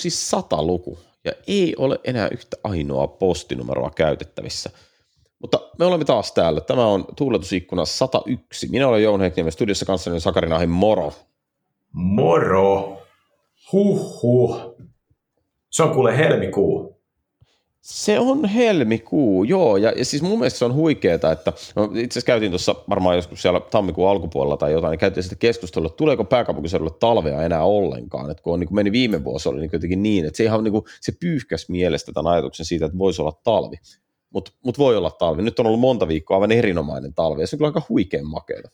uusi sataluku ja ei ole enää yhtä ainoa postinumeroa käytettävissä. Mutta me olemme taas täällä. Tämä on tuuletusikkuna 101. Minä olen Jouni Heikniemi, studiossa kanssani Sakarin Ahin moro. Moro. Huhhuh. Se on kuule helmikuu. Se on helmikuu, joo, ja, ja siis mun mielestä se on huikeaa, että no, itse asiassa käytiin tuossa varmaan joskus siellä tammikuun alkupuolella tai jotain, niin käytiin sitten keskustelua, että tuleeko pääkaupunkiseudulle talvea enää ollenkaan, että kun on, niin kuin meni viime vuosi, oli niin jotenkin niin, että se ihan niin kuin, se pyyhkäs mielestä tämän ajatuksen siitä, että voisi olla talvi, mutta mut voi olla talvi. Nyt on ollut monta viikkoa aivan erinomainen talvi, ja se on kyllä aika huikean makeata.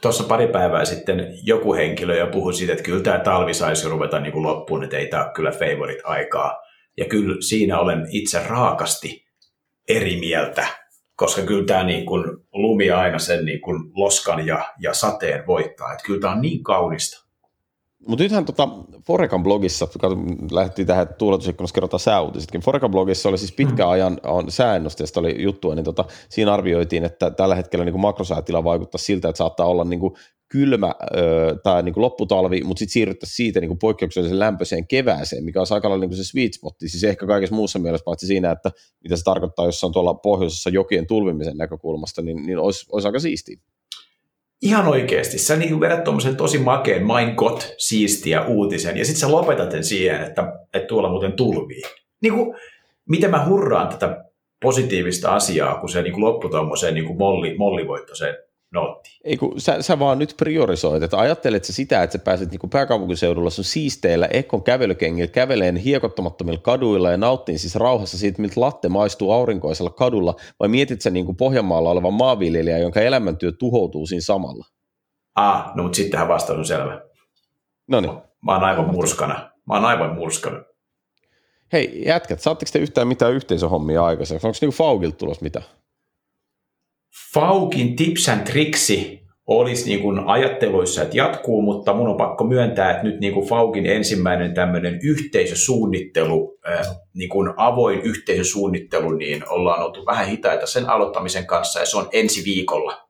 Tuossa pari päivää sitten joku henkilö jo puhui siitä, että kyllä tämä talvi saisi ruveta niin kuin loppuun, että ei tämä ole kyllä favorit aikaa ja kyllä siinä olen itse raakasti eri mieltä, koska kyllä tämä niin kuin lumi aina sen niin kuin loskan ja, ja sateen voittaa. Että kyllä tämä on niin kaunista. Mutta nythän tota Forekan blogissa, lähdettiin tähän tuuletusikkunassa kerrotaan sääuutisitkin, Forekan blogissa oli siis pitkä mm. ajan on säännöstä, josta oli juttua, niin tota, siinä arvioitiin, että tällä hetkellä niin makrosäätila vaikuttaa siltä, että saattaa olla niin kuin kylmä tai niin lopputalvi, mutta sitten siirryttäisiin siitä niin kuin poikkeuksellisen lämpöiseen kevääseen, mikä on aika lailla niin se sweet spot, siis ehkä kaikessa muussa mielessä, paitsi siinä, että mitä se tarkoittaa, jos on tuolla pohjoisessa jokien tulvimisen näkökulmasta, niin, niin olisi, olisi aika siistiä. Ihan oikeasti. Sä niin vedät tuommoisen tosi makeen mein god siistiä uutisen, ja sitten sä lopetat sen siihen, että, että tuolla muuten tulvii. Niin kuin, miten mä hurraan tätä positiivista asiaa, kun se niin kuin loppui tuommoiseen niin molli, mollivoittoiseen nootti. Ei kun sä, sä vaan nyt priorisoit, että ajattelet sä sitä, että sä pääset niin pääkaupunkiseudulla sun siisteillä ekon kävelykengillä käveleen hiekottamattomilla kaduilla ja nauttiin siis rauhassa siitä, miltä latte maistuu aurinkoisella kadulla, vai mietit sä niin kuin Pohjanmaalla olevan maanviljelijä, jonka elämäntyö tuhoutuu siinä samalla? Ah, no mutta sittenhän vastaus on selvä. No niin. Mä oon aivan murskana. Mä oon aivan murskana. Hei, jätkät, saatteko te yhtään mitään yhteisöhommia aikaisemmin? Onko niinku Faugilta tulossa mitä? Faukin tips and triksi olisi niin kuin ajatteluissa, että jatkuu, mutta mun on pakko myöntää, että nyt niin kuin Faukin ensimmäinen tämmöinen yhteisösuunnittelu, niin kuin avoin yhteisösuunnittelu, niin ollaan oltu vähän hitaita sen aloittamisen kanssa ja se on ensi viikolla.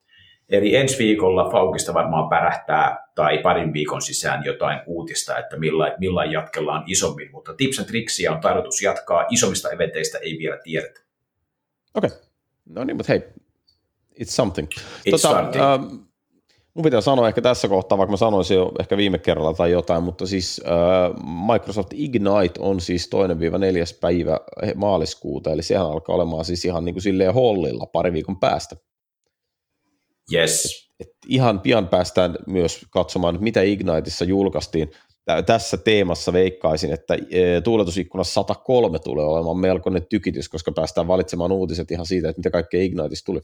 Eli ensi viikolla Faukista varmaan pärähtää tai parin viikon sisään jotain uutista, että millain, millain jatkellaan isommin, mutta tips and triksiä on tarkoitus jatkaa isommista eventeistä, ei vielä tiedetä. Okei, okay. no niin, mutta hei, it's something. It's tota, something. Uh, mun pitää sanoa ehkä tässä kohtaa, vaikka mä sanoisin jo ehkä viime kerralla tai jotain, mutta siis uh, Microsoft Ignite on siis toinen viiva neljäs päivä maaliskuuta, eli sehän alkaa olemaan siis ihan niin kuin silleen hollilla pari viikon päästä. Yes. Et, et ihan pian päästään myös katsomaan, mitä Igniteissa julkaistiin. Tässä teemassa veikkaisin, että e, tuuletusikkunassa 103 tulee olemaan melkoinen tykitys, koska päästään valitsemaan uutiset ihan siitä, että mitä kaikkea Igniteissa tuli.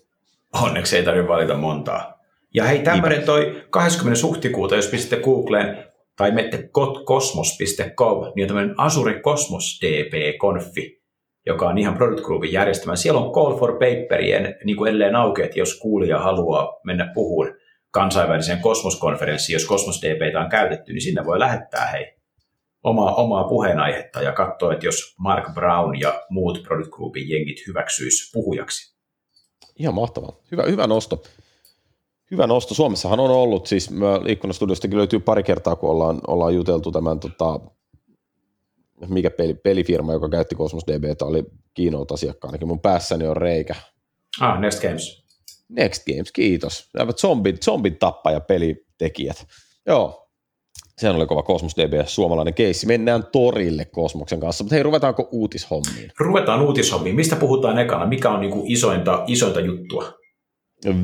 Onneksi ei tarvitse valita montaa. Ja hei, tämmöinen toi 20. huhtikuuta, jos pistätte Googleen tai menette cosmos.com, niin on tämmöinen Azure Cosmos DB-konfi, joka on ihan Product Groupin järjestämä. Siellä on Call for Paperien niin kuin edelleen auki, että jos kuulija haluaa mennä puhuun kansainväliseen kosmoskonferenssiin, jos Cosmos DBtä on käytetty, niin sinne voi lähettää hei omaa, omaa puheenaihetta ja katsoa, että jos Mark Brown ja muut Product Groupin jengit hyväksyisi puhujaksi. Ihan mahtavaa. Hyvä, hyvä nosto. Hyvä nosto. Suomessahan on ollut, siis Ikkunastudiostakin löytyy pari kertaa, kun ollaan, ollaan juteltu tämän, tota, mikä peli, pelifirma, joka käytti Cosmos DBtä, oli Keynote-asiakkaanakin. Mun päässäni on reikä. Ah, Next Games. Next Games, kiitos. Nämä zombit, zombit tappaja pelitekijät. Joo, Sehän oli kova Cosmos DB, suomalainen keissi. Mennään torille Kosmoksen kanssa, mutta hei, ruvetaanko uutishommiin? Ruvetaan uutishommiin. Mistä puhutaan ekana? Mikä on niinku isointa, isointa juttua?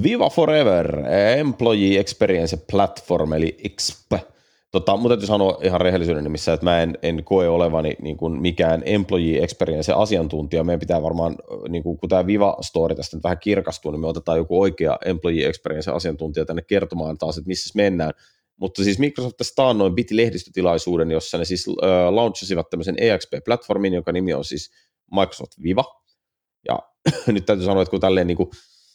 Viva Forever, Employee Experience Platform, eli XP. Tota, mutta täytyy sanoa ihan rehellisyyden nimissä, että mä en, en koe olevani niin kuin mikään Employee Experience asiantuntija. Meidän pitää varmaan, niin kuin, kun tämä Viva Story tästä nyt vähän kirkastuu, niin me otetaan joku oikea Employee Experience asiantuntija tänne kertomaan taas, että missä mennään. Mutta siis Microsoft taannoin piti lehdistötilaisuuden, jossa ne siis äh, launchasivat tämmöisen EXP-platformin, jonka nimi on siis Microsoft Viva. Ja nyt täytyy sanoa, että kun tälleen niin kuin,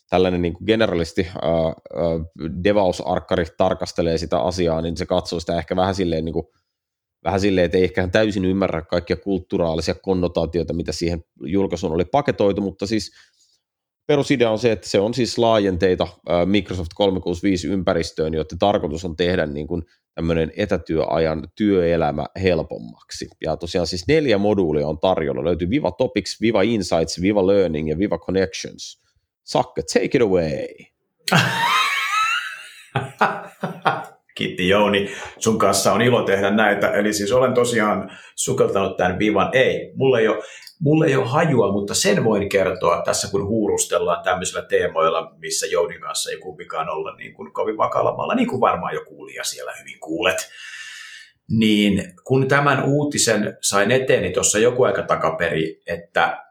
tällainen niin kuin generalisti äh, äh, devaus-arkkari tarkastelee sitä asiaa, niin se katsoo sitä ehkä vähän silleen, niin kuin, vähän silleen, että ei ehkä täysin ymmärrä kaikkia kulttuuraalisia konnotaatioita, mitä siihen julkaisuun oli paketoitu, mutta siis perusidea on se, että se on siis laajenteita Microsoft 365 ympäristöön, joiden tarkoitus on tehdä niin kuin tämmöinen etätyöajan työelämä helpommaksi. Ja tosiaan siis neljä moduulia on tarjolla. Löytyy Viva Topics, Viva Insights, Viva Learning ja Viva Connections. Sakke, take it away. Kiitti Jouni, sun kanssa on ilo tehdä näitä. Eli siis olen tosiaan sukeltanut tämän vivan. Ei, mulla ei ole, mulla ei ole hajua, mutta sen voin kertoa tässä, kun huurustellaan tämmöisillä teemoilla, missä Jounin kanssa ei kumpikaan olla niin kuin kovin vakalamalla, niin kuin varmaan jo kuulija siellä hyvin kuulet. Niin kun tämän uutisen sain eteeni tuossa joku aika takaperi, että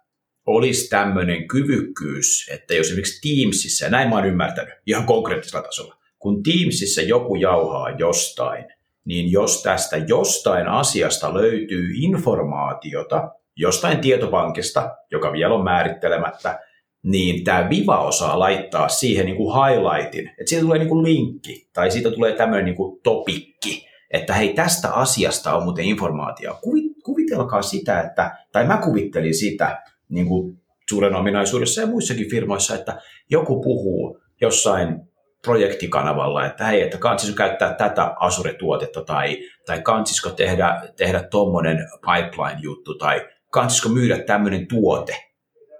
olisi tämmöinen kyvykkyys, että jos esimerkiksi Teamsissa, ja näin mä oon ymmärtänyt ihan konkreettisella tasolla, kun Teamsissa joku jauhaa jostain, niin jos tästä jostain asiasta löytyy informaatiota, jostain tietopankista, joka vielä on määrittelemättä, niin tämä Viva osaa laittaa siihen niin kuin highlightin, että siitä tulee niin kuin linkki, tai siitä tulee tämmöinen niin kuin topikki, että hei, tästä asiasta on muuten informaatio. Kuvitelkaa sitä, että, tai mä kuvittelin sitä niin kuin suuren ominaisuudessa ja muissakin firmoissa, että joku puhuu jossain projektikanavalla, että hei, että kansisko käyttää tätä Azure-tuotetta tai, tai kansisko tehdä, tehdä tuommoinen pipeline-juttu tai kansisko myydä tämmöinen tuote.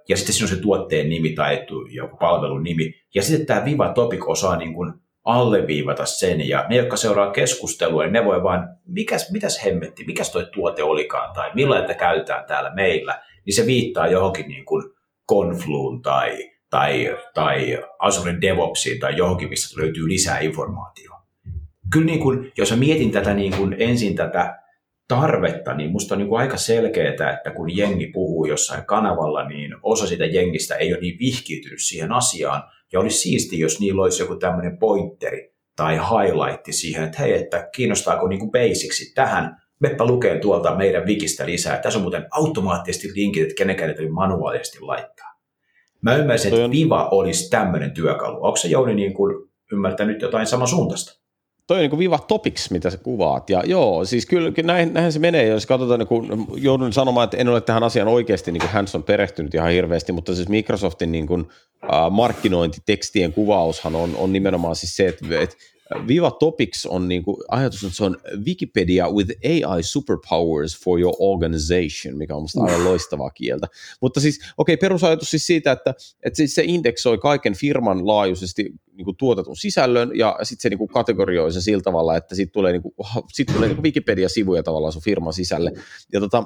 Ja sitten siinä on se tuotteen nimi tai joku palvelun nimi. Ja sitten tämä Viva Topic osaa niin kuin alleviivata sen, ja ne, jotka seuraa keskustelua, niin ne voi vaan, mikäs, mitäs hemmetti, mikäs toi tuote olikaan, tai millainen tätä käytetään täällä meillä, niin se viittaa johonkin niin kuin Confluun tai tai, tai Azure DevOpsiin tai johonkin, missä löytyy lisää informaatiota. Kyllä niin kuin, jos mä mietin tätä niin kuin ensin tätä tarvetta, niin musta on niin kuin aika selkeää, että kun jengi puhuu jossain kanavalla, niin osa sitä jengistä ei ole niin vihkiytynyt siihen asiaan, ja olisi siisti, jos niillä olisi joku tämmöinen pointeri tai highlight siihen, että hei, että kiinnostaako niin basicsi tähän, meppä lukee tuolta meidän wikistä lisää. Tässä on muuten automaattisesti linkit, että kenenkään ei manuaalisesti laittaa. Mä ymmärsin, että on... Viva olisi tämmöinen työkalu. Onko se Jouni niin kuin ymmärtänyt jotain samansuuntaista? Toi on niin kuin Viva Topics, mitä sä kuvaat. Ja joo, siis kyllä, kyllä näin, näin se menee, jos katsotaan, niin kun joudun sanomaan, että en ole tähän asiaan oikeasti niin hands on perehtynyt ihan hirveästi, mutta siis Microsoftin niin kuin, äh, markkinointitekstien kuvaushan on, on nimenomaan siis se, että, että Viva Topics on niin kuin, ajatus, että se on Wikipedia with AI superpowers for your organization, mikä on musta aivan loistavaa kieltä. Mutta siis, okei, okay, perusajatus siis siitä, että, että siis se indeksoi kaiken firman laajuisesti niin kuin tuotetun sisällön ja sitten se niin kuin kategorioi se sillä tavalla, että sitten tulee, niin kuin, sit tulee niin kuin Wikipedia-sivuja tavallaan sun firman sisälle. Ja tota,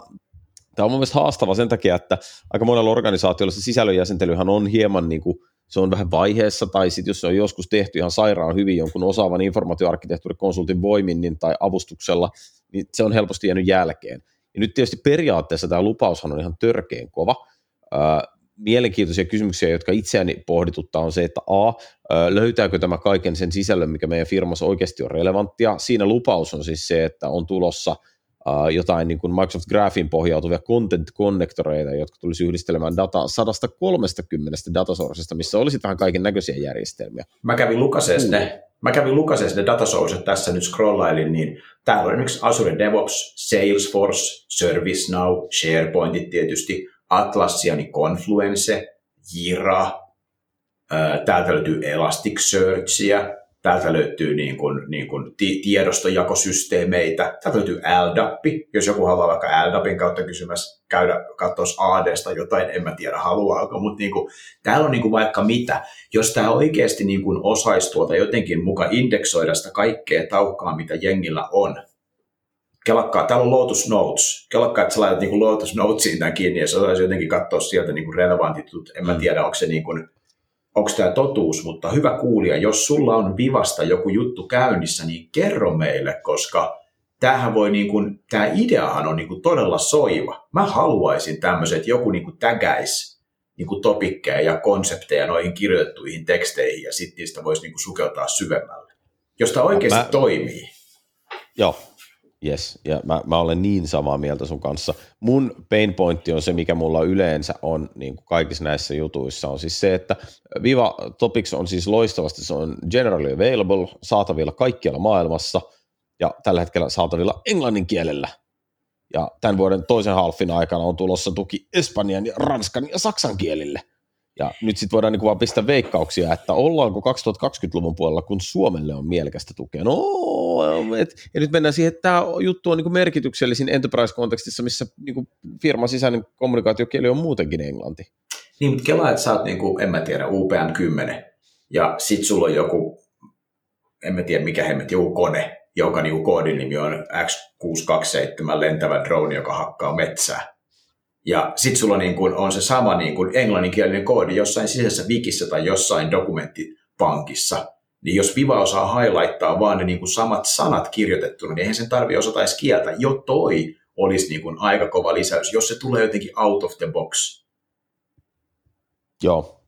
Tämä on mun mielestä haastava sen takia, että aika monella organisaatiolla se sisällön jäsentelyhän on hieman niin kuin, se on vähän vaiheessa, tai sitten jos se on joskus tehty ihan sairaan hyvin jonkun osaavan informaatioarkkitehtuurikonsultin voimin niin, tai avustuksella, niin se on helposti jäänyt jälkeen. Ja nyt tietysti periaatteessa tämä lupaushan on ihan törkeen kova. mielenkiintoisia kysymyksiä, jotka itseäni pohdituttaa, on se, että A, löytääkö tämä kaiken sen sisällön, mikä meidän firmassa oikeasti on relevanttia. Siinä lupaus on siis se, että on tulossa – uh, jotain niin kuin Microsoft Graphin pohjautuvia content-konnektoreita, jotka tulisi yhdistelemään dataa 130 datasourcesta, missä olisi vähän kaiken näköisiä järjestelmiä. Mä kävin lukasees ne, mä kävin lukasees ne datasourcet tässä nyt scrollailin, niin täällä on esimerkiksi Azure DevOps, Salesforce, ServiceNow, SharePointit tietysti, Atlassian, niin Confluence, Jira, täältä löytyy Elasticsearchia, Täältä löytyy niin kuin, niin kuin tiedostojakosysteemeitä. Täältä löytyy LDAP, jos joku haluaa vaikka LDAPin kautta kysymässä, käydä katsoa ADsta jotain, en mä tiedä haluaako, mutta niin kuin, täällä on niin kuin vaikka mitä. Jos tämä oikeasti niin kuin osaisi tuolta jotenkin muka indeksoida sitä kaikkea taukkaa, mitä jengillä on, kelakkaa, täällä on Lotus Notes, kelakkaa, että sä laitat niin kuin Lotus Notesiin tämän kiinni ja sä osaisi jotenkin katsoa sieltä niin kuin relevantit, en mä mm. tiedä, onko se niin kuin onko tämä totuus, mutta hyvä kuulija, jos sulla on Vivasta joku juttu käynnissä, niin kerro meille, koska tämähän voi niin kuin, tämä ideahan on niin kuin todella soiva. Mä haluaisin tämmöiset, joku niin kuin tägäisi niin kuin topikkeja ja konsepteja noihin kirjoitettuihin teksteihin ja sitten niistä voisi niin kuin sukeltaa syvemmälle. Jos tämä oikeasti mä, toimii. Joo, Yes, ja mä, mä olen niin samaa mieltä sun kanssa. Mun pain pointti on se, mikä mulla yleensä on niin kuin kaikissa näissä jutuissa, on siis se, että Viva Topics on siis loistavasti, se on generally available, saatavilla kaikkialla maailmassa, ja tällä hetkellä saatavilla englannin kielellä. Ja tämän vuoden toisen halfin aikana on tulossa tuki espanjan ja ranskan ja saksan kielille. Ja nyt sitten voidaan niin vaan pistää veikkauksia, että ollaanko 2020-luvun puolella, kun Suomelle on mielekästä tukea. No, et, ja nyt mennään siihen, että tämä juttu on niin merkityksellisin enterprise-kontekstissa, missä niin firman sisäinen kommunikaatiokieli on muutenkin englanti. Niin, mutta kelaa, että sä oot, niin kuin, en mä tiedä, UPM 10, ja sit sulla on joku, en mä tiedä mikä hemmet, joku kone, jonka niin koodin nimi on X627 lentävä drone, joka hakkaa metsää. Ja sitten sulla niin kun on se sama niin kun englanninkielinen koodi jossain sisäisessä wikissä tai jossain dokumenttipankissa, niin jos Viva osaa highlighttaa vaan ne niin kuin samat sanat kirjoitettuna, niin eihän sen tarvi osata edes kieltä. Jo toi olisi niin kuin aika kova lisäys, jos se tulee jotenkin out of the box. Joo,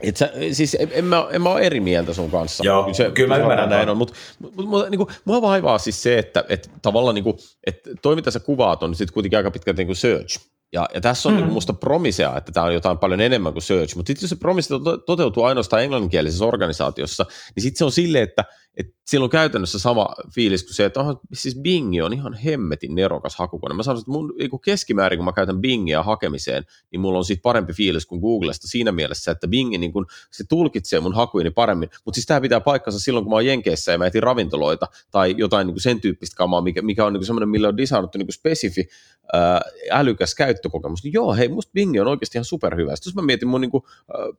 et sä, siis en, en, mä, en mä ole eri mieltä sun kanssa. Joo, kyllä, se, kyllä mä ymmärrän näin on, mutta mut, mut, niinku, mua vaivaa siis se, että et, tavallaan niinku, et toi mitä sä kuvaat on sitten kuitenkin aika pitkälti niinku search. Ja, ja tässä on mm. niin musta promisea, että tämä on jotain paljon enemmän kuin search, mutta sitten jos se promise toteutuu ainoastaan englanninkielisessä organisaatiossa, niin sitten se on silleen, että et sillä on käytännössä sama fiilis kuin se, että oh, siis Bing on ihan hemmetin nerokas hakukone. Mä sanoisin, että mun niin keskimäärin, kun mä käytän Bingia hakemiseen, niin mulla on siitä parempi fiilis kuin Googlesta siinä mielessä, että Bing niin kun, se tulkitsee mun hakuini paremmin. Mutta siis tämä pitää paikkansa silloin, kun mä oon Jenkeissä ja mä etin ravintoloita tai jotain niin sen tyyppistä kamaa, mikä, mikä on niin semmoinen, millä on designattu niin spesifi ää, älykäs käyttökokemus. Niin joo, hei, musta Bing on oikeasti ihan superhyvä. Sitten jos mä mietin mun niin kuin,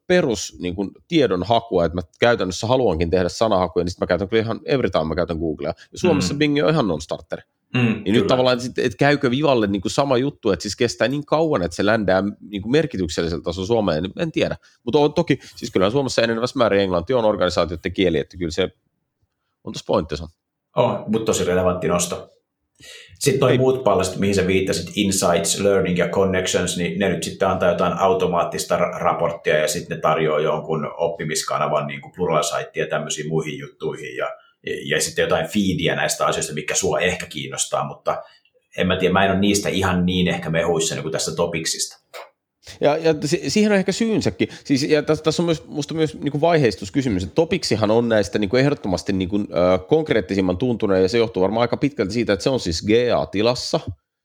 perus niin kuin, tiedon hakua, että mä käytännössä haluankin tehdä sanahakuja, niin sitten mä käytän kyllä ihan every time mä käytän Googlea. Ja Suomessa mm. Bing on ihan non-starter. Mm, niin kyllä. nyt tavallaan, että, että käykö Vivalle niin kuin sama juttu, että siis kestää niin kauan, että se ländää niin kuin merkityksellisellä tasolla Suomeen, niin en tiedä. Mutta on toki, siis kyllä Suomessa enenevässä määrin englanti on organisaatioiden kieli, että kyllä se on tuossa pointtinsa. Oh, mutta tosi relevantti nosto. Sitten noin muut palvelut, mihin sä viittasit, Insights, Learning ja Connections, niin ne nyt sitten antaa jotain automaattista raporttia ja sitten ne tarjoaa jonkun oppimiskanavan niin kuin Pluralsight ja tämmöisiin muihin juttuihin ja, ja sitten jotain feedia näistä asioista, mikä sua ehkä kiinnostaa, mutta en mä tiedä, mä en ole niistä ihan niin ehkä mehuissa niin kuin tästä topiksista. Ja, ja siihen on ehkä syynsäkin. Siis, ja tässä, tässä on myös, musta myös niin kuin vaiheistuskysymys. Että topiksihan on näistä niin kuin ehdottomasti niin kuin, äh, konkreettisimman tuntuneen, ja se johtuu varmaan aika pitkälti siitä, että se on siis GA-tilassa.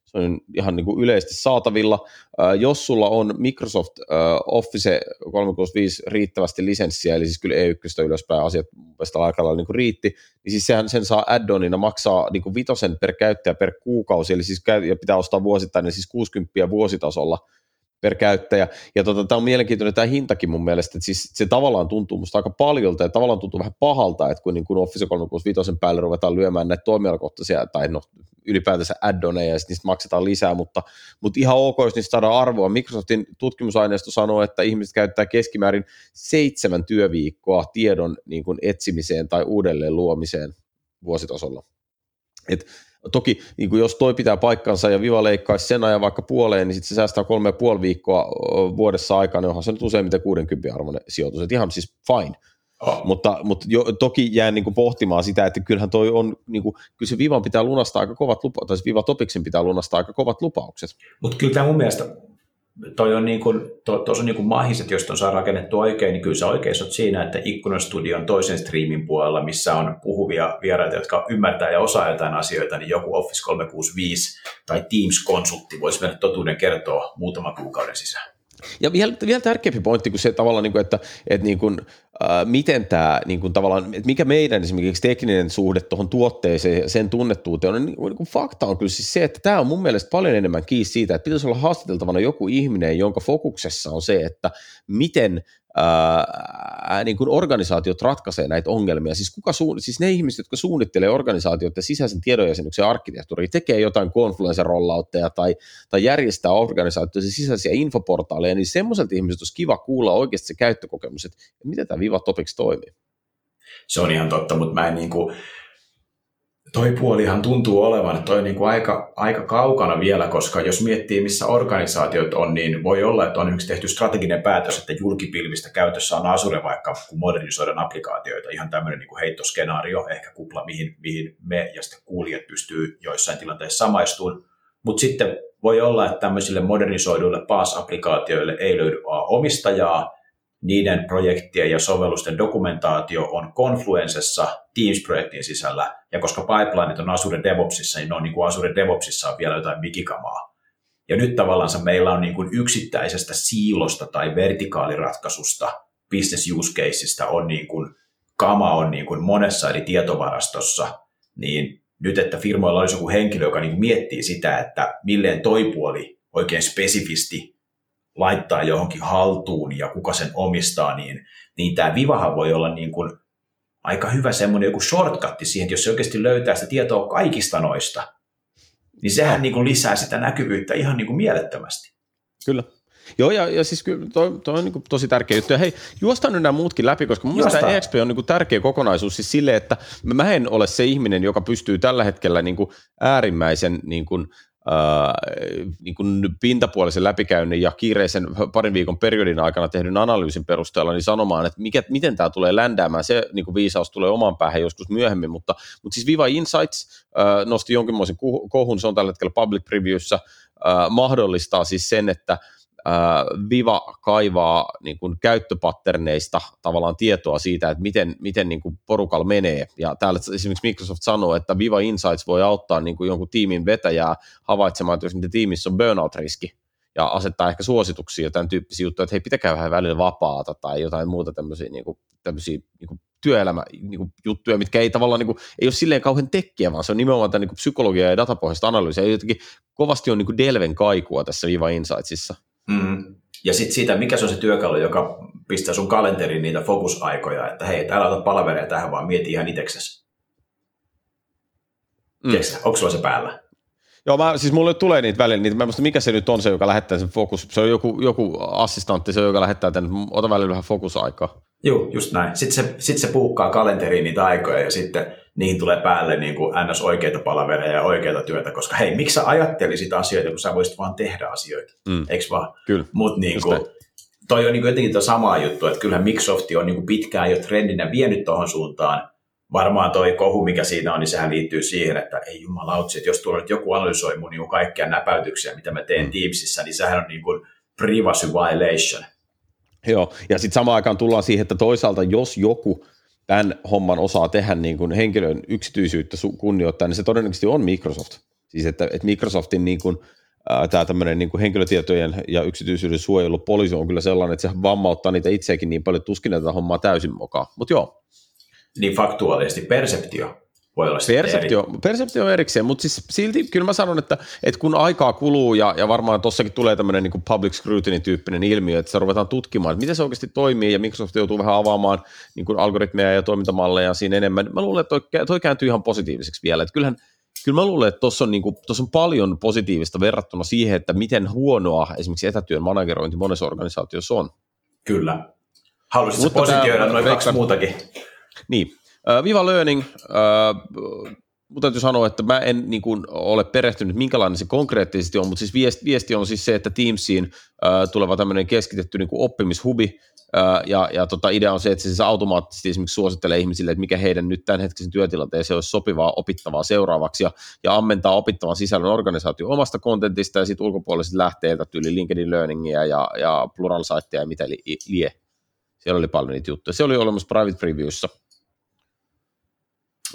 Se on ihan niin kuin yleisesti saatavilla. Äh, jos sulla on Microsoft äh, Office 365 riittävästi lisenssiä, eli siis kyllä E1 ylöspäin asiat aika lailla niin riitti, niin siis sehän sen saa add-onina maksaa niin kuin vitosen per käyttäjä per kuukausi, eli siis ja pitää ostaa vuosittain, niin siis 60 vuositasolla – per käyttäjä. Ja tota, tämä on mielenkiintoinen tämä hintakin mun mielestä, että siis se tavallaan tuntuu musta aika paljolta ja tavallaan tuntuu vähän pahalta, että kun, niin kun Office 365 päälle ruvetaan lyömään näitä toimialakohtaisia tai no, ylipäätänsä add-oneja ja niistä maksetaan lisää, mutta, mutta ihan ok, jos niistä saadaan arvoa. Microsoftin tutkimusaineisto sanoo, että ihmiset käyttää keskimäärin seitsemän työviikkoa tiedon niin kuin etsimiseen tai uudelleen luomiseen vuositasolla. Et Toki niin kuin jos toi pitää paikkansa ja Viva leikkaisi sen ajan vaikka puoleen, niin sitten se säästää kolme ja puoli viikkoa vuodessa aikaa, niin onhan se nyt useimmiten 60 arvoinen sijoitus. Et ihan siis fine. Oh. Mutta, mutta jo, toki jään niin kuin pohtimaan sitä, että kyllähän toi on, niin kuin, kyllä se Vivan pitää lunastaa aika kovat lupaukset, tai Viva Topiksen pitää lunastaa aika kovat lupaukset. Mutta kyllä tämä mun mielestä toi on niin kuin, to, tos on niin kuin mahiset, jos on saa rakennettu oikein, niin kyllä sä oikein olet siinä, että Ikkunastudion toisen striimin puolella, missä on puhuvia vieraita, jotka ymmärtää ja osaa jotain asioita, niin joku Office 365 tai Teams-konsultti voisi mennä totuuden kertoa muutaman kuukauden sisään. Ja vielä, vielä tärkeämpi pointti kuin se tavallaan, niin kuin, että, että niin kuin, äh, miten tämä, niin kuin, tavallaan, että mikä meidän esimerkiksi tekninen suhde tuohon tuotteeseen ja sen tunnettuuteen on, niin niin kuin fakta on kyllä siis se, että tämä on mun mielestä paljon enemmän kiinni siitä, että pitäisi olla haastateltavana joku ihminen, jonka fokuksessa on se, että miten ää, niin kuin organisaatiot ratkaisee näitä ongelmia. Siis, kuka suun, siis ne ihmiset, jotka suunnittelee organisaatioiden sisäisen tiedonjäsenyksen arkkitehtuuria, tekee jotain confluence-rolloutteja tai, tai järjestää organisaatioiden sisäisiä infoportaaleja, niin semmoiselta ihmiset olisi kiva kuulla oikeasti se käyttökokemus, että miten tämä Viva Topics toimii. Se on ihan totta, mutta mä en niin kuin, toi puolihan tuntuu olevan toi niin kuin aika, aika kaukana vielä, koska jos miettii, missä organisaatiot on, niin voi olla, että on yksi tehty strateginen päätös, että julkipilvistä käytössä on Azure vaikka, kun modernisoidaan applikaatioita. Ihan tämmöinen niin kuin heittoskenaario, ehkä kupla, mihin, mihin me ja sitten kuulijat pystyy joissain tilanteissa samaistumaan. Mutta sitten voi olla, että tämmöisille modernisoiduille PaaS-applikaatioille ei löydy omistajaa, niiden projektien ja sovellusten dokumentaatio on Confluencessa Teams-projektin sisällä, ja koska pipelineit on Azure DevOpsissa, niin ne on niin kuin Azure DevOpsissa on vielä jotain wikikamaa. Ja nyt tavallaan meillä on niin kuin yksittäisestä siilosta tai vertikaaliratkaisusta, business use caseista on niin kuin, kama on niin kuin monessa eri tietovarastossa, niin nyt, että firmoilla olisi joku henkilö, joka niin miettii sitä, että milleen toi puoli oikein spesifisti laittaa johonkin haltuun ja kuka sen omistaa, niin, niin tämä Vivahan voi olla niin kuin aika hyvä semmoinen joku shortcutti siihen, että jos se oikeasti löytää sitä tietoa kaikista noista, niin sehän niin kuin lisää sitä näkyvyyttä ihan niin kuin mielettömästi. Kyllä. Joo, ja, ja siis kyllä toi, toi on niin tosi tärkeä juttu. Ja hei, juostaan nyt nämä muutkin läpi, koska mun mielestä EXP on niin tärkeä kokonaisuus siis sille, että mä en ole se ihminen, joka pystyy tällä hetkellä niin äärimmäisen niin kuin, niin kuin pintapuolisen läpikäynnin ja kiireisen parin viikon periodin aikana tehdyn analyysin perusteella niin sanomaan, että mikä, miten tämä tulee ländäämään, se niin kuin viisaus tulee oman päähän joskus myöhemmin, mutta, mutta siis Viva Insights äh, nosti jonkinlaisen kohun, se on tällä hetkellä public previewssä, äh, mahdollistaa siis sen, että Viva kaivaa niin kuin käyttöpatterneista tavallaan tietoa siitä, että miten, miten niin kuin porukalla menee. Ja täällä esimerkiksi Microsoft sanoo, että Viva Insights voi auttaa niin kuin jonkun tiimin vetäjää havaitsemaan, että jos niiden tiimissä on burnout-riski, ja asettaa ehkä suosituksia tämän tyyppisiä juttuja, että hei, pitäkää vähän välillä vapaata tai jotain muuta tämmöisiä, niin kuin, tämmöisiä niin kuin työelämä niin mitkä ei tavallaan niin kuin, ei ole silleen kauhean tekkiä, vaan se on nimenomaan tämän niin psykologia ja datapohjaista analyysiä. Jotenkin kovasti on niin kuin Delven kaikua tässä Viva Insightsissa. Mm. Ja sitten siitä, mikä se on se työkalu, joka pistää sun kalenteriin niitä fokusaikoja, että hei, älä ota palavereja tähän, vaan mieti ihan itseksesi. Mm. Tiedätkö, onko sulla se päällä? Joo, mä, siis mulle tulee niitä välillä, niitä, mä en muista mikä se nyt on se, joka lähettää sen fokus, se on joku, joku assistantti, se joka lähettää tänne, ota välillä vähän fokusaikaa. Joo, just näin. Sitten se, sit se puukkaa kalenteriin niitä aikoja ja sitten niihin tulee päälle niin kuin ns. oikeita palavereja ja oikeita työtä, koska hei, miksi sä ajattelisit asioita, kun sä voisit vaan tehdä asioita, mm. eikö vaan? Kyllä. Mutta niin kuin, toi on niin kuin jotenkin tuo sama juttu, että kyllähän Microsoft on niin kuin pitkään jo trendinä vienyt tuohon suuntaan, varmaan toi kohu, mikä siinä on, niin sehän liittyy siihen, että ei jumalautsi, että jos tuolla nyt joku analysoi mun niin kaikkia näpäytyksiä, mitä mä teen mm. Teamsissa, niin sehän on niin kuin privacy violation. Joo, ja sitten samaan aikaan tullaan siihen, että toisaalta jos joku tämän homman osaa tehdä niin kuin henkilön yksityisyyttä kunnioittaa, niin se todennäköisesti on Microsoft. Siis että, että Microsoftin niin kuin, tämä tämmöinen niin kuin henkilötietojen ja yksityisyyden suojelupoliisi on kyllä sellainen, että se vammauttaa niitä itseäkin niin paljon, tuskin tätä hommaa täysin mukaan. Mutta joo. Niin faktuaalisesti perseptio voi olla perseptio, eri. perseptio on erikseen, mutta siis silti kyllä mä sanon, että, että kun aikaa kuluu ja, ja varmaan tuossakin tulee tämmöinen niin public scrutiny-tyyppinen ilmiö, että se ruvetaan tutkimaan, että miten se oikeasti toimii ja Microsoft joutuu vähän avaamaan niin kuin algoritmeja ja toimintamalleja siinä enemmän. Mä luulen, että toi, toi kääntyy ihan positiiviseksi vielä, että kyllähän Kyllä mä luulen, että tuossa on, niin on paljon positiivista verrattuna siihen, että miten huonoa esimerkiksi etätyön managerointi monessa organisaatiossa on. Kyllä. Haluaisitko positioida noin kaksi muutakin? Niin, Uh, Viva Learning, uh, mutta täytyy sanoa, että mä en niin kuin, ole perehtynyt, minkälainen se konkreettisesti on, mutta siis viesti, viesti on siis se, että Teamsiin uh, tuleva tämmöinen keskitetty niin kuin oppimishubi, uh, ja, ja tota, idea on se, että se siis automaattisesti esimerkiksi suosittelee ihmisille, että mikä heidän nyt tämänhetkisen työtilanteeseen olisi sopivaa opittavaa seuraavaksi, ja, ja ammentaa opittavan sisällön organisaatio omasta kontentista, ja sitten ulkopuoliset lähteiltä tyyli LinkedIn Learningia ja, ja Pluralsitea ja mitä li, lie. Siellä oli paljon niitä juttuja. Se oli olemassa private previewssa,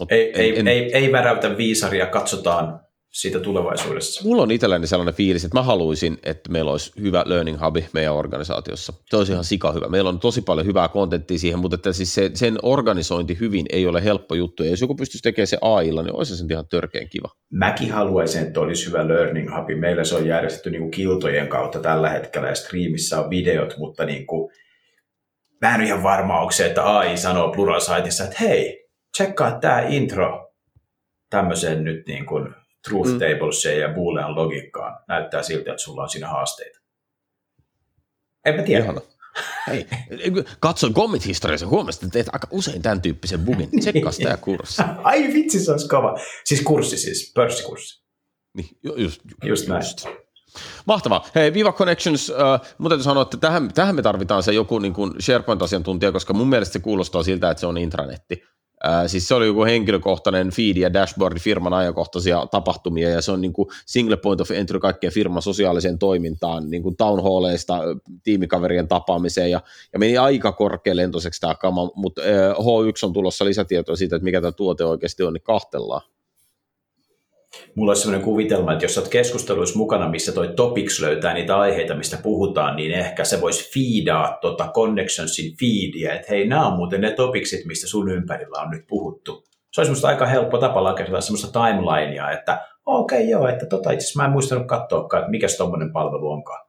ei, en, ei, en, ei, ei väräytä viisaria, katsotaan siitä tulevaisuudessa. Mulla on itselläni sellainen fiilis, että mä haluaisin, että meillä olisi hyvä learning hub meidän organisaatiossa. Se olisi ihan sika hyvä. Meillä on tosi paljon hyvää kontenttia siihen, mutta että siis se, sen organisointi hyvin ei ole helppo juttu. Ja jos joku pystyisi tekemään se AIlla, niin olisi se ihan törkeän kiva. Mäkin haluaisin, että olisi hyvä learning hub. Meillä se on järjestetty niin kuin kiltojen kautta tällä hetkellä ja striimissä on videot, mutta niin kuin, mä en ole ihan varma, onko se, että AI sanoo Pluralsightissa, että hei, tsekkaa tämä intro tämmöiseen nyt niin kuin truth mm. tableseen ja boolean logiikkaan. Näyttää siltä, että sulla on siinä haasteita. En mä tiedä. Ihana. Hei, katsoin commit-historiassa, huomasin, että teet aika usein tämän tyyppisen bugin. Tsekkaa sitä kurssi. Ai vitsi, se olisi kova. Siis kurssi siis, pörssikurssi. Niin, just, just, just näin. Just. Mahtavaa. Hei, Viva Connections, äh, mun täytyy sanoa, että tähän, tähän me tarvitaan se joku niin kuin SharePoint-asiantuntija, koska mun mielestä se kuulostaa siltä, että se on intranetti. Äh, siis se oli joku henkilökohtainen feed ja dashboard firman ajankohtaisia tapahtumia ja se on niin kuin single point of entry kaikkeen firman sosiaaliseen toimintaan, niin kuin town halleista tiimikaverien tapaamiseen ja, ja meni aika korkealentoiseksi tämä kama, mutta äh, H1 on tulossa lisätietoa siitä, että mikä tämä tuote oikeasti on, niin kahtellaan. Mulla olisi sellainen kuvitelma, että jos olet keskusteluissa mukana, missä toi topics löytää niitä aiheita, mistä puhutaan, niin ehkä se voisi feedaa tota Connectionsin feedia, että hei, nämä on muuten ne topicsit, mistä sun ympärillä on nyt puhuttu. Se olisi musta aika helppo tapa rakentaa semmoista timelinea, että okei okay, joo, että tota, itse mä en muistanut katsoakaan, että mikä tuommoinen palvelu onkaan.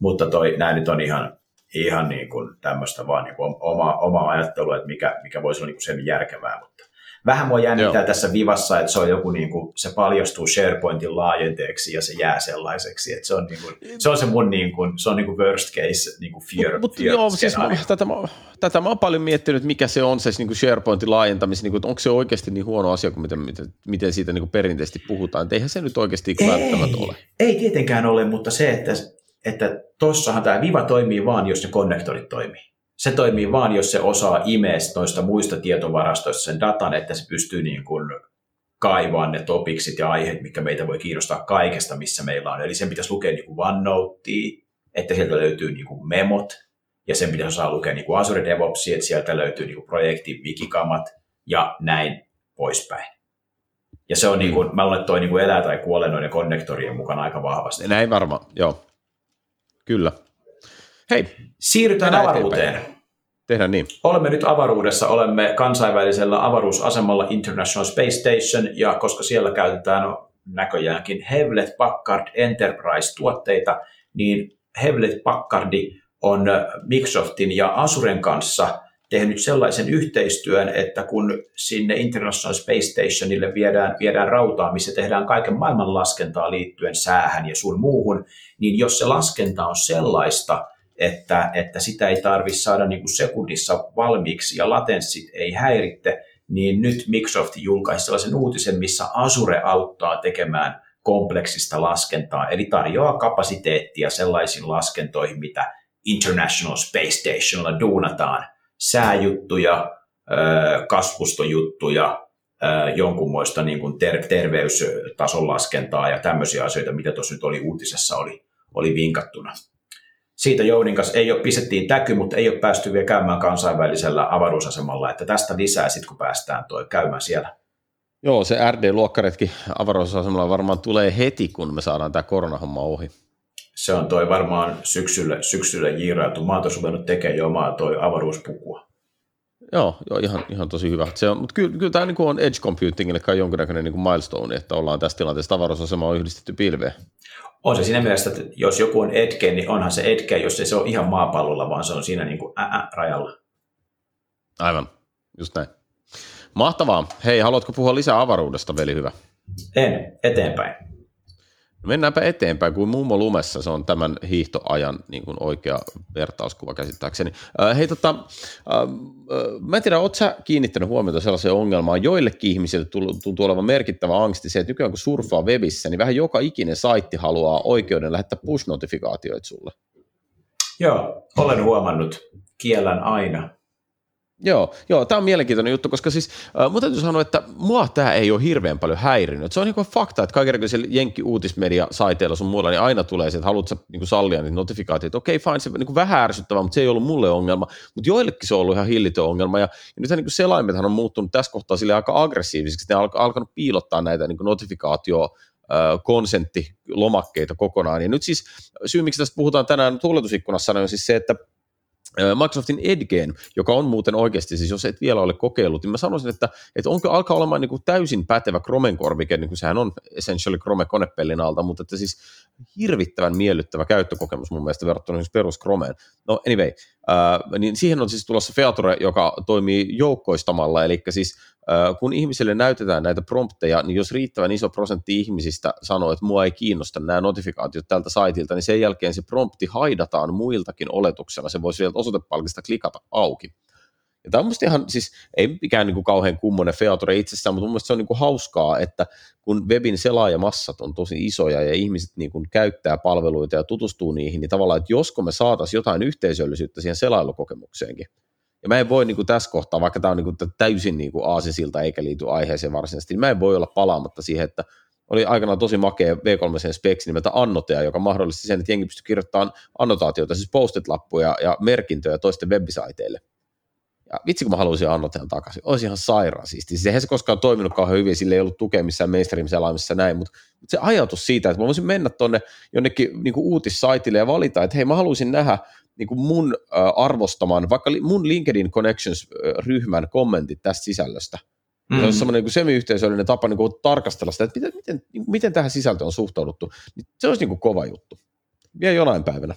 Mutta toi, nämä nyt on ihan, ihan niin kuin tämmöistä vaan niin kuin oma, oma ajattelu, että mikä, mikä voisi olla niin kuin sen järkevää, mutta vähän mua jännittää Joo. tässä vivassa, että se on joku niin kuin, se paljastuu SharePointin laajenteeksi ja se jää sellaiseksi, että se on, niin kuin, se, on se mun niin kuin, se on niin kuin worst case niin kuin fear, mut, mut, fear joo, siis mä, tätä, mä, tätä mä oon paljon miettinyt, mikä se on se niin kuin SharePointin laajentaminen, niin kuin, onko se oikeasti niin huono asia kuin miten, miten, miten siitä niin kuin perinteisesti puhutaan, että eihän se nyt oikeasti ei, välttämättä ole. Ei tietenkään ole, mutta se, että, että tossahan tämä Viva toimii vaan, jos ne konnektorit toimii se toimii vaan, jos se osaa imeä noista muista tietovarastoista sen datan, että se pystyy niin kuin kaivaa ne topiksit ja aiheet, mikä meitä voi kiinnostaa kaikesta, missä meillä on. Eli sen pitäisi lukea niin kuin OneNotea, että sieltä löytyy niin kuin memot, ja sen pitäisi osaa lukea niin kuin Azure DevOpsia, että sieltä löytyy niin kuin projektin wikikamat, ja näin poispäin. Ja se on, niin kuin, mä luulen, että toi niin kuin elää tai kuolee noiden konnektorien mukana aika vahvasti. Näin varmaan, joo. Kyllä. Hei, siirrytään avaruuteen. Eteenpäin. Tehdään niin. Olemme nyt avaruudessa, olemme kansainvälisellä avaruusasemalla International Space Station, ja koska siellä käytetään näköjäänkin Hewlett Packard Enterprise-tuotteita, niin Hewlett Packardi on Microsoftin ja Azuren kanssa tehnyt sellaisen yhteistyön, että kun sinne International Space Stationille viedään, viedään rautaa, missä tehdään kaiken maailman laskentaa liittyen säähän ja sun muuhun, niin jos se laskenta on sellaista, että, että sitä ei tarvitse saada niin kuin sekunnissa valmiiksi ja latenssit ei häiritte, niin nyt Microsoft julkaisi sellaisen uutisen, missä Azure auttaa tekemään kompleksista laskentaa, eli tarjoaa kapasiteettia sellaisiin laskentoihin, mitä International Space Stationilla duunataan. Sääjuttuja, kasvustojuttuja, jonkunmoista niin kuin ter- terveystason laskentaa ja tämmöisiä asioita, mitä tuossa nyt oli uutisessa oli, oli vinkattuna siitä Jouninkas ei ole, pistettiin täky, mutta ei ole päästy vielä käymään kansainvälisellä avaruusasemalla, että tästä lisää sitten, kun päästään toi käymään siellä. Joo, se RD-luokkaretki avaruusasemalla varmaan tulee heti, kun me saadaan tämä koronahomma ohi. Se on toi varmaan syksyllä, syksyllä jiirailtu. Mä oon tuossa tekemään jo omaa toi avaruuspukua. Joo, joo ihan, ihan tosi hyvä. Se on, mutta kyllä, kyllä tämä niin on edge computingille kai jonkinnäköinen niin milestone, että ollaan tässä tilanteessa avaruusasema on yhdistetty pilveen. On se siinä mielessä, että jos joku on etke, niin onhan se etke, jos ei se ole ihan maapallolla, vaan se on siinä niin kuin rajalla. Aivan, just näin. Mahtavaa. Hei, haluatko puhua lisää avaruudesta, veli hyvä? En, eteenpäin. Mennäänpä eteenpäin kuin Mummo Lumessa, se on tämän hiihtoajan niin kuin oikea vertauskuva käsittääkseni. Äh, hei tota, äh, mä en tiedä, ootko sä kiinnittänyt huomiota sellaiseen ongelmaan, joillekin ihmisille tuntuu olevan merkittävä angsti se, että nykyään kun surfaa webissä, niin vähän joka ikinen saitti haluaa oikeuden lähettää push-notifikaatioita sulle. Joo, olen huomannut. Kiellän aina. Joo, joo tämä on mielenkiintoinen juttu, koska siis äh, mun täytyy sanoa, että mua tämä ei ole hirveän paljon häirinyt. Se on niin fakta, että kaikenlaisilla jenkki uutismedia saiteilla sun muilla, niin aina tulee se, että haluatko niin sallia niitä notifikaatioita. Okei, fine, se niin vähän ärsyttävää, mutta se ei ollut mulle ongelma. Mutta joillekin se on ollut ihan hillitön ongelma. Ja, ja nythän niin selaimethan on muuttunut tässä kohtaa sille aika aggressiivisiksi. Ne on alkanut piilottaa näitä niin notifikaatio konsenttilomakkeita kokonaan. Ja nyt siis syy, miksi tästä puhutaan tänään tuuletusikkunassa, on siis se, että Microsoftin Edgeen, joka on muuten oikeasti, siis jos et vielä ole kokeillut, niin mä sanoisin, että, että onko alkaa olemaan niin kuin täysin pätevä Chromen korvike, niin kuin sehän on essentially Chrome konepellin alta, mutta että siis hirvittävän miellyttävä käyttökokemus mun mielestä verrattuna siis perus Chromeen. No anyway, äh, niin siihen on siis tulossa Feature, joka toimii joukkoistamalla, eli siis kun ihmisille näytetään näitä prompteja, niin jos riittävän iso prosentti ihmisistä sanoo, että mua ei kiinnosta nämä notifikaatiot tältä saitilta, niin sen jälkeen se prompti haidataan muiltakin oletuksella. Se voisi sieltä osoitepalkista klikata auki. Ja tämä on musta ihan, siis ei mikään niin kuin kauhean kummonen feature itsessään, mutta mun se on niin kuin hauskaa, että kun webin selaajamassat on tosi isoja ja ihmiset niin kuin käyttää palveluita ja tutustuu niihin, niin tavallaan, että josko me saataisiin jotain yhteisöllisyyttä siihen selailukokemukseenkin. Ja mä en voi niin kuin tässä kohtaa, vaikka tämä on niin kuin täysin niin kuin aasisilta eikä liity aiheeseen varsinaisesti, niin mä en voi olla palaamatta siihen, että oli aikanaan tosi makea V3 speksi nimeltä Annotea, joka mahdollisti sen, että jengi pystyi kirjoittamaan annotaatioita, siis post-it-lappuja ja merkintöjä toisten webisiteille Ja vitsi, kun mä haluaisin Annotel takaisin. Olisi ihan sairaan siisti. Siis eihän se koskaan toiminut kauhean hyvin, sillä ei ollut tukea missään mainstream-selaimissa näin, mutta, mutta, se ajatus siitä, että mä voisin mennä tuonne jonnekin niin kuin uutissaitille ja valita, että hei, mä haluaisin nähdä niin kuin mun äh, arvostaman, vaikka li, mun LinkedIn Connections-ryhmän kommentit tästä sisällöstä. Mm-hmm. Se on semmoinen niin semiyhteisöllinen tapa niin kuin tarkastella sitä, että miten, miten, niin kuin, miten tähän sisältöön on suhtauduttu. Niin se olisi niin kuin kova juttu. Vielä jonain päivänä.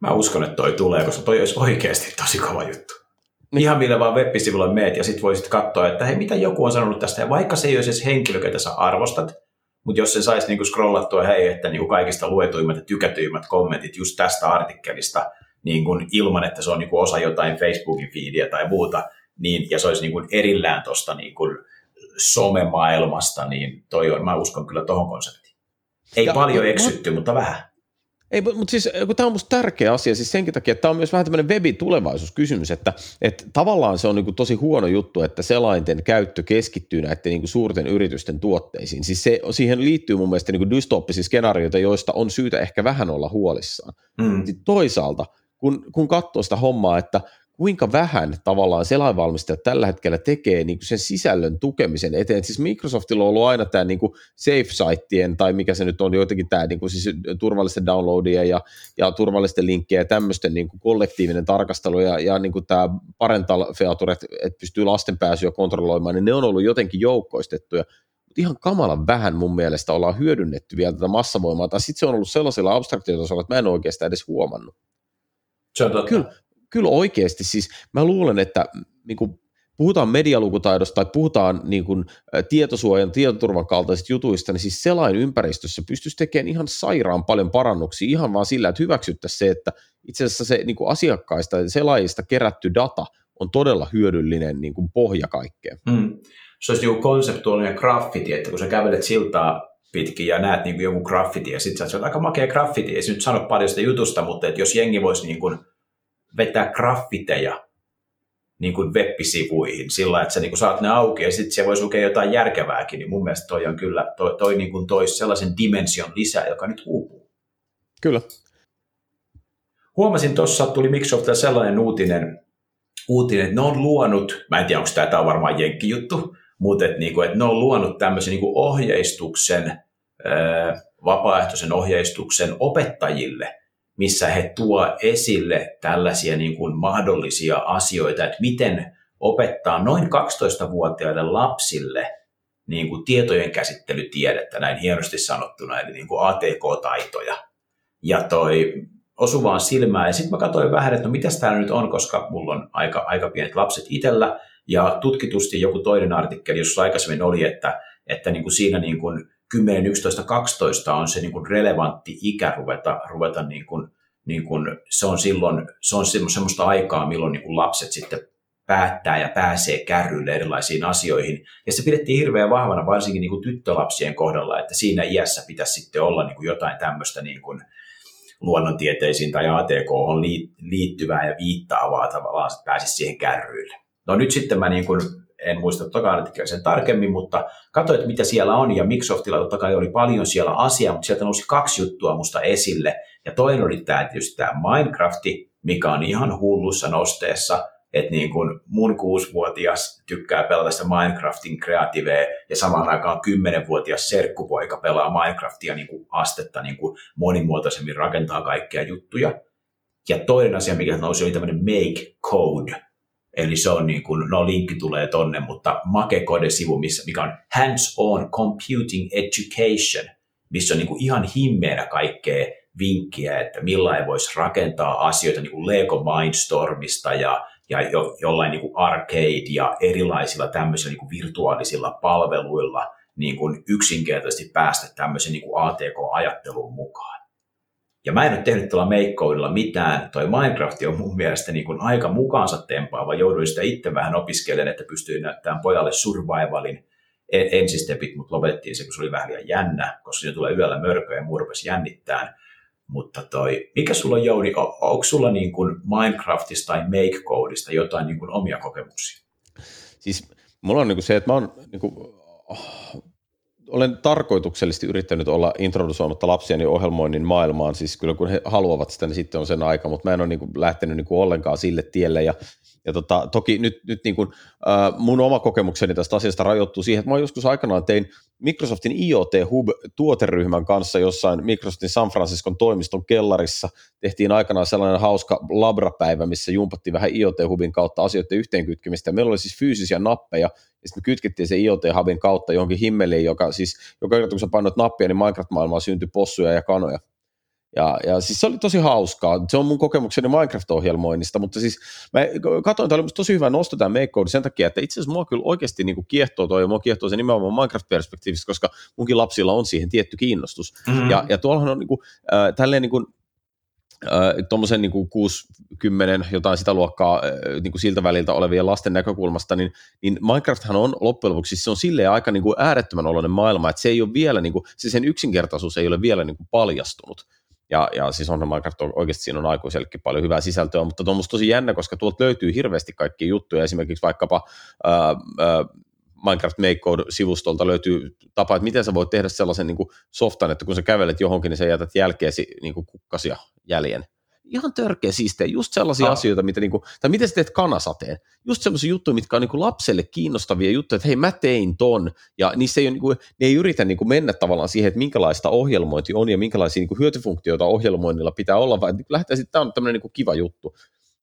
Mä uskon, että toi tulee, koska toi olisi oikeasti tosi kova juttu. Niin. Ihan millä vaan web-sivulla meet ja sitten voisit katsoa, että hei, mitä joku on sanonut tästä. Ja vaikka se ei olisi edes henkilö, ketä sä arvostat, mutta jos se saisi niinku scrollattua, hei, että niinku kaikista luetuimmat ja tykätyimmät kommentit just tästä artikkelista, niin kuin ilman, että se on niinku osa jotain Facebookin feedia tai muuta, niin, ja se olisi niinku erillään tuosta niinku somemaailmasta, niin toi on, mä uskon kyllä tuohon konseptiin. Ei ja, paljon eksytty, mutta vähän. Ei, mutta siis kun tämä on minusta tärkeä asia, siis senkin takia, että tämä on myös vähän tämmöinen webin tulevaisuuskysymys, että, että tavallaan se on niin tosi huono juttu, että selainten käyttö keskittyy näiden niin suurten yritysten tuotteisiin. Siis se, siihen liittyy mun mielestä niin dystooppisia skenaarioita, joista on syytä ehkä vähän olla huolissaan. Mm. Sitten toisaalta, kun, kun katsoo sitä hommaa, että kuinka vähän tavallaan selainvalmistajat tällä hetkellä tekee niin kuin sen sisällön tukemisen eteen. Siis Microsoftilla on ollut aina tämä niin kuin safe-sitien, tai mikä se nyt on, joitakin tämä niin kuin siis turvallisten downloadia ja, ja turvallisten linkkejä ja tämmöisten niin kuin kollektiivinen tarkastelu ja, ja niin kuin tämä parental feature, että, että pystyy lasten pääsyä kontrolloimaan, niin ne on ollut jotenkin joukkoistettuja mutta ihan kamalan vähän mun mielestä ollaan hyödynnetty vielä tätä massavoimaa, tai sitten se on ollut sellaisella abstraktiotasolla, että mä en oikeastaan edes huomannut. Se on totta. Kyllä, kyllä oikeasti, siis mä luulen, että niin kuin puhutaan medialukutaidosta tai puhutaan niin kuin, tietosuojan, tietoturvan kaltaisista jutuista, niin siis selain ympäristössä pystyisi tekemään ihan sairaan paljon parannuksia ihan vaan sillä, että hyväksyttäisiin se, että itse asiassa se niin kuin asiakkaista ja selaajista kerätty data on todella hyödyllinen niin kuin pohja kaikkeen. Hmm. Se olisi niin konseptuaalinen graffiti, että kun sä kävelet siltaa pitkin ja näet niin kuin joku graffiti ja sitten sä oot aika makea graffiti, ei se nyt sano paljon sitä jutusta, mutta että jos jengi voisi niin kuin vetää graffiteja niin kuin web-sivuihin sillä, että sä niin kuin saat ne auki ja sitten siellä voisi lukea jotain järkevääkin, niin mun mielestä toi on kyllä, toi, toi niin kuin toisi sellaisen dimension lisää, joka nyt uupuu. Kyllä. Huomasin tuossa, tuli Microsoftilta sellainen uutinen, uutinen, että ne on luonut, mä en tiedä, onko tämä, tämä on varmaan jenkkijuttu, mutta että, niin kuin, että ne on luonut tämmöisen niin kuin ohjeistuksen, vapaaehtoisen ohjeistuksen opettajille, missä he tuo esille tällaisia niin kuin mahdollisia asioita, että miten opettaa noin 12-vuotiaille lapsille niin kuin tietojen käsittelytiedettä, näin hienosti sanottuna, eli niin kuin ATK-taitoja. Ja toi osui vaan silmään, ja sitten mä katsoin vähän, että no mitäs täällä nyt on, koska mulla on aika, aika pienet lapset itsellä, ja tutkitusti joku toinen artikkeli, jossa aikaisemmin oli, että, että niin kuin siinä niin kuin 10, 11, 12 on se niin kuin relevantti ikä ruveta, ruveta niin kuin, niin kuin, se on silloin se on semmoista aikaa, milloin niin kuin lapset sitten päättää ja pääsee kärryille erilaisiin asioihin. Ja se pidettiin hirveän vahvana varsinkin niin kuin tyttölapsien kohdalla, että siinä iässä pitäisi sitten olla niin kuin jotain tämmöistä niin kuin luonnontieteisiin tai ATK liittyvää ja viittaavaa tavallaan, että pääsisi siihen kärryille. No nyt sitten mä niin kuin en muista toka sen tarkemmin, mutta katsoin, mitä siellä on, ja Microsoftilla totta kai oli paljon siellä asiaa, mutta sieltä nousi kaksi juttua musta esille, ja toinen oli tämä tietysti tämä Minecrafti, mikä on ihan hullussa nosteessa, että niin kuin mun kuusivuotias tykkää pelata sitä Minecraftin kreativea ja samaan aikaan kymmenenvuotias serkkupoika pelaa Minecraftia niin kuin astetta niin kuin monimuotoisemmin rakentaa kaikkia juttuja. Ja toinen asia, mikä nousi, oli tämmöinen make code, Eli se on niin kuin, no linkki tulee tonne, mutta Makekode-sivu, missä, mikä on Hands-on Computing Education, missä on niin kuin ihan himmeänä kaikkea vinkkiä, että millä voisi rakentaa asioita niin kuin Lego Mindstormista ja, ja jo, jollain niin kuin arcade ja erilaisilla tämmöisillä niin kuin virtuaalisilla palveluilla niin kuin yksinkertaisesti päästä tämmöisen niin kuin ATK-ajatteluun mukaan. Ja mä en ole tehnyt tuolla Makecodeilla mitään. Toi Minecraft on mun mielestä niin kuin aika mukaansa tempaava. Jouduin sitä itse vähän opiskelemaan, että pystyin näyttämään pojalle survivalin ensistepit, mutta lopetettiin se, kun se oli vähän liian jännä, koska se tulee yöllä mörköä ja muu jännittään. Mutta toi, mikä sulla on Jouni, onko sulla niin kuin Minecraftista tai Makecodeista jotain niin kuin omia kokemuksia? Siis mulla on niin kuin se, että mä oon niin kuin, olen tarkoituksellisesti yrittänyt olla introdusoimatta lapsiani ohjelmoinnin maailmaan, siis kyllä kun he haluavat sitä, niin sitten on sen aika, mutta mä en ole niin kuin lähtenyt niin kuin ollenkaan sille tielle, ja, Ja tota, toki nyt, nyt niin kuin, äh, mun oma kokemukseni tästä asiasta rajoittuu siihen, että mä joskus aikanaan tein Microsoftin IoT Hub-tuoteryhmän kanssa jossain Microsoftin San Franciscon toimiston kellarissa. Tehtiin aikanaan sellainen hauska labrapäivä, missä jumpattiin vähän IoT Hubin kautta asioiden yhteenkytkemistä. Meillä oli siis fyysisiä nappeja, ja sitten me kytkettiin se IoT Hubin kautta johonkin himmeliin, joka siis, joka kerta kun sä painoit nappia, niin Minecraft-maailmaan syntyi possuja ja kanoja. Ja, ja siis se oli tosi hauskaa. Se on mun kokemukseni Minecraft-ohjelmoinnista, mutta siis mä katsoin, tämä oli tosi hyvä nosto tämä Make Code sen takia, että itse asiassa mua kyllä oikeasti niin kuin kiehtoo toi, ja mua kiehtoo se nimenomaan Minecraft-perspektiivistä, koska munkin lapsilla on siihen tietty kiinnostus. Mm-hmm. Ja, ja tuollahan on niin kuin, äh, tälleen niin kuin, tuommoisen niin 60 jotain sitä luokkaa niin kuin siltä väliltä olevien lasten näkökulmasta, niin, niin Minecrafthan on loppujen lopuksi, se on silleen aika niin kuin äärettömän oloinen maailma, että se ei ole vielä, niin kuin, se sen yksinkertaisuus ei ole vielä niin kuin paljastunut. Ja, ja siis on Minecraft oikeasti siinä on aikuisellekin paljon hyvää sisältöä, mutta on musta tosi jännä, koska tuolta löytyy hirveästi kaikkia juttuja, esimerkiksi vaikkapa ää, ää, Minecraft Make Code-sivustolta löytyy tapa, että miten sä voit tehdä sellaisen niin kuin softan, että kun sä kävelet johonkin, niin sä jätät jälkeesi niin kuin kukkasia jäljen. Ihan törkeä siistejä, just sellaisia ah. asioita, mitä niin kuin, tai miten sä teet kanasateen. Just sellaisia juttuja, mitkä on niin kuin lapselle kiinnostavia juttuja, että hei mä tein ton, ja niissä ei, ole, niin kuin, ne ei yritä niin kuin mennä tavallaan siihen, että minkälaista ohjelmointi on ja minkälaisia niin kuin hyötyfunktioita ohjelmoinnilla pitää olla, vaan lähtee sitten, tämä on tämmöinen niin kuin kiva juttu.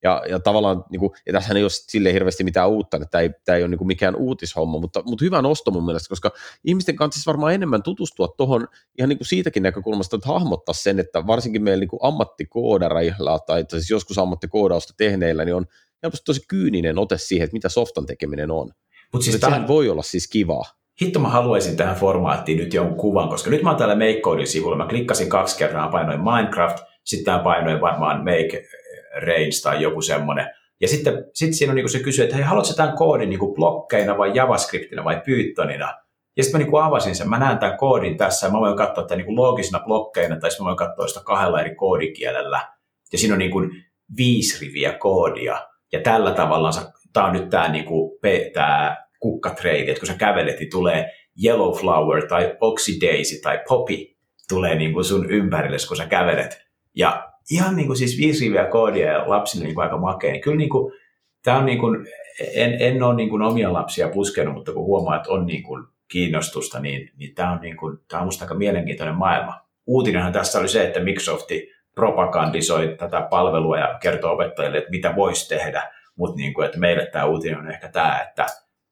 Ja, ja tavallaan, niin kuin, ja tässä ei ole sille hirveästi mitään uutta, että tämä ei, tämä ei ole niin kuin mikään uutishomma, mutta, mutta hyvä nosto mun mielestä, koska ihmisten kanssa siis varmaan enemmän tutustua tuohon ihan niin kuin siitäkin näkökulmasta, että hahmottaa sen, että varsinkin meillä niin kuin ammattikoodareilla tai siis joskus ammattikoodausta tehneillä, niin on helposti tosi kyyninen ote siihen, että mitä softan tekeminen on. Mut siis tämän... sehän voi olla siis kivaa. Hitto mä haluaisin tähän formaattiin nyt jonkun kuvan, koska nyt mä oon täällä Make sivulla, mä klikkasin kaksi kertaa, painoin Minecraft, sitten painoin varmaan Make range tai joku semmoinen. Ja sitten sit siinä on niin se kysyy, että hei, haluatko tämän koodin niin blokkeina vai JavaScriptina vai Pythonina? Ja sitten mä niin avasin sen, mä näen tämän koodin tässä, ja mä voin katsoa tämän niin loogisina blokkeina, tai mä voin katsoa sitä kahdella eri koodikielellä. Ja siinä on niin kuin viisi riviä koodia. Ja tällä tavalla, tämä on nyt tämä, niin kuin, tämä kukkatrade, että kun sä kävelet, niin tulee yellow flower tai oxydaisy tai poppy tulee niin kuin sun ympärille, kun sä kävelet. Ja ihan niin kuin siis viisi riviä koodia ja lapsille niin aika makea. Niin kyllä niin kuin, tämä on niin kuin, en, en ole niin kuin omia lapsia puskenut, mutta kun huomaa, että on niin kuin kiinnostusta, niin, niin tämä on, niin kuin, tämä on musta aika mielenkiintoinen maailma. Uutinenhan tässä oli se, että Microsofti propagandisoi tätä palvelua ja kertoo opettajille, että mitä voisi tehdä, mutta niin kuin, että meille tämä uutinen on ehkä tämä, että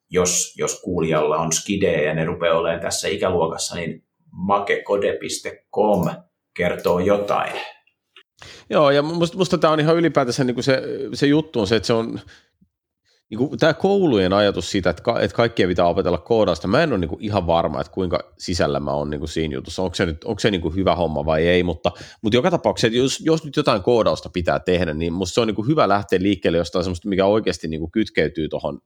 jos, jos kuulijalla on skidejä ja ne rupeaa olemaan tässä ikäluokassa, niin makekode.com kertoo jotain. Joo, ja musta, musta tämä on ihan ylipäätänsä niin kuin se, se juttu on se, että se on, niin kuin, tämä koulujen ajatus siitä, että, ka, että kaikkien pitää opetella koodausta, mä en ole niin kuin ihan varma, että kuinka sisällä mä oon niin kuin siinä jutussa, onko se, nyt, onko se niin kuin hyvä homma vai ei, mutta, mutta joka tapauksessa, että jos, jos nyt jotain koodausta pitää tehdä, niin musta se on niin kuin hyvä lähteä liikkeelle jostain sellaista, mikä oikeasti niin kuin kytkeytyy tuohon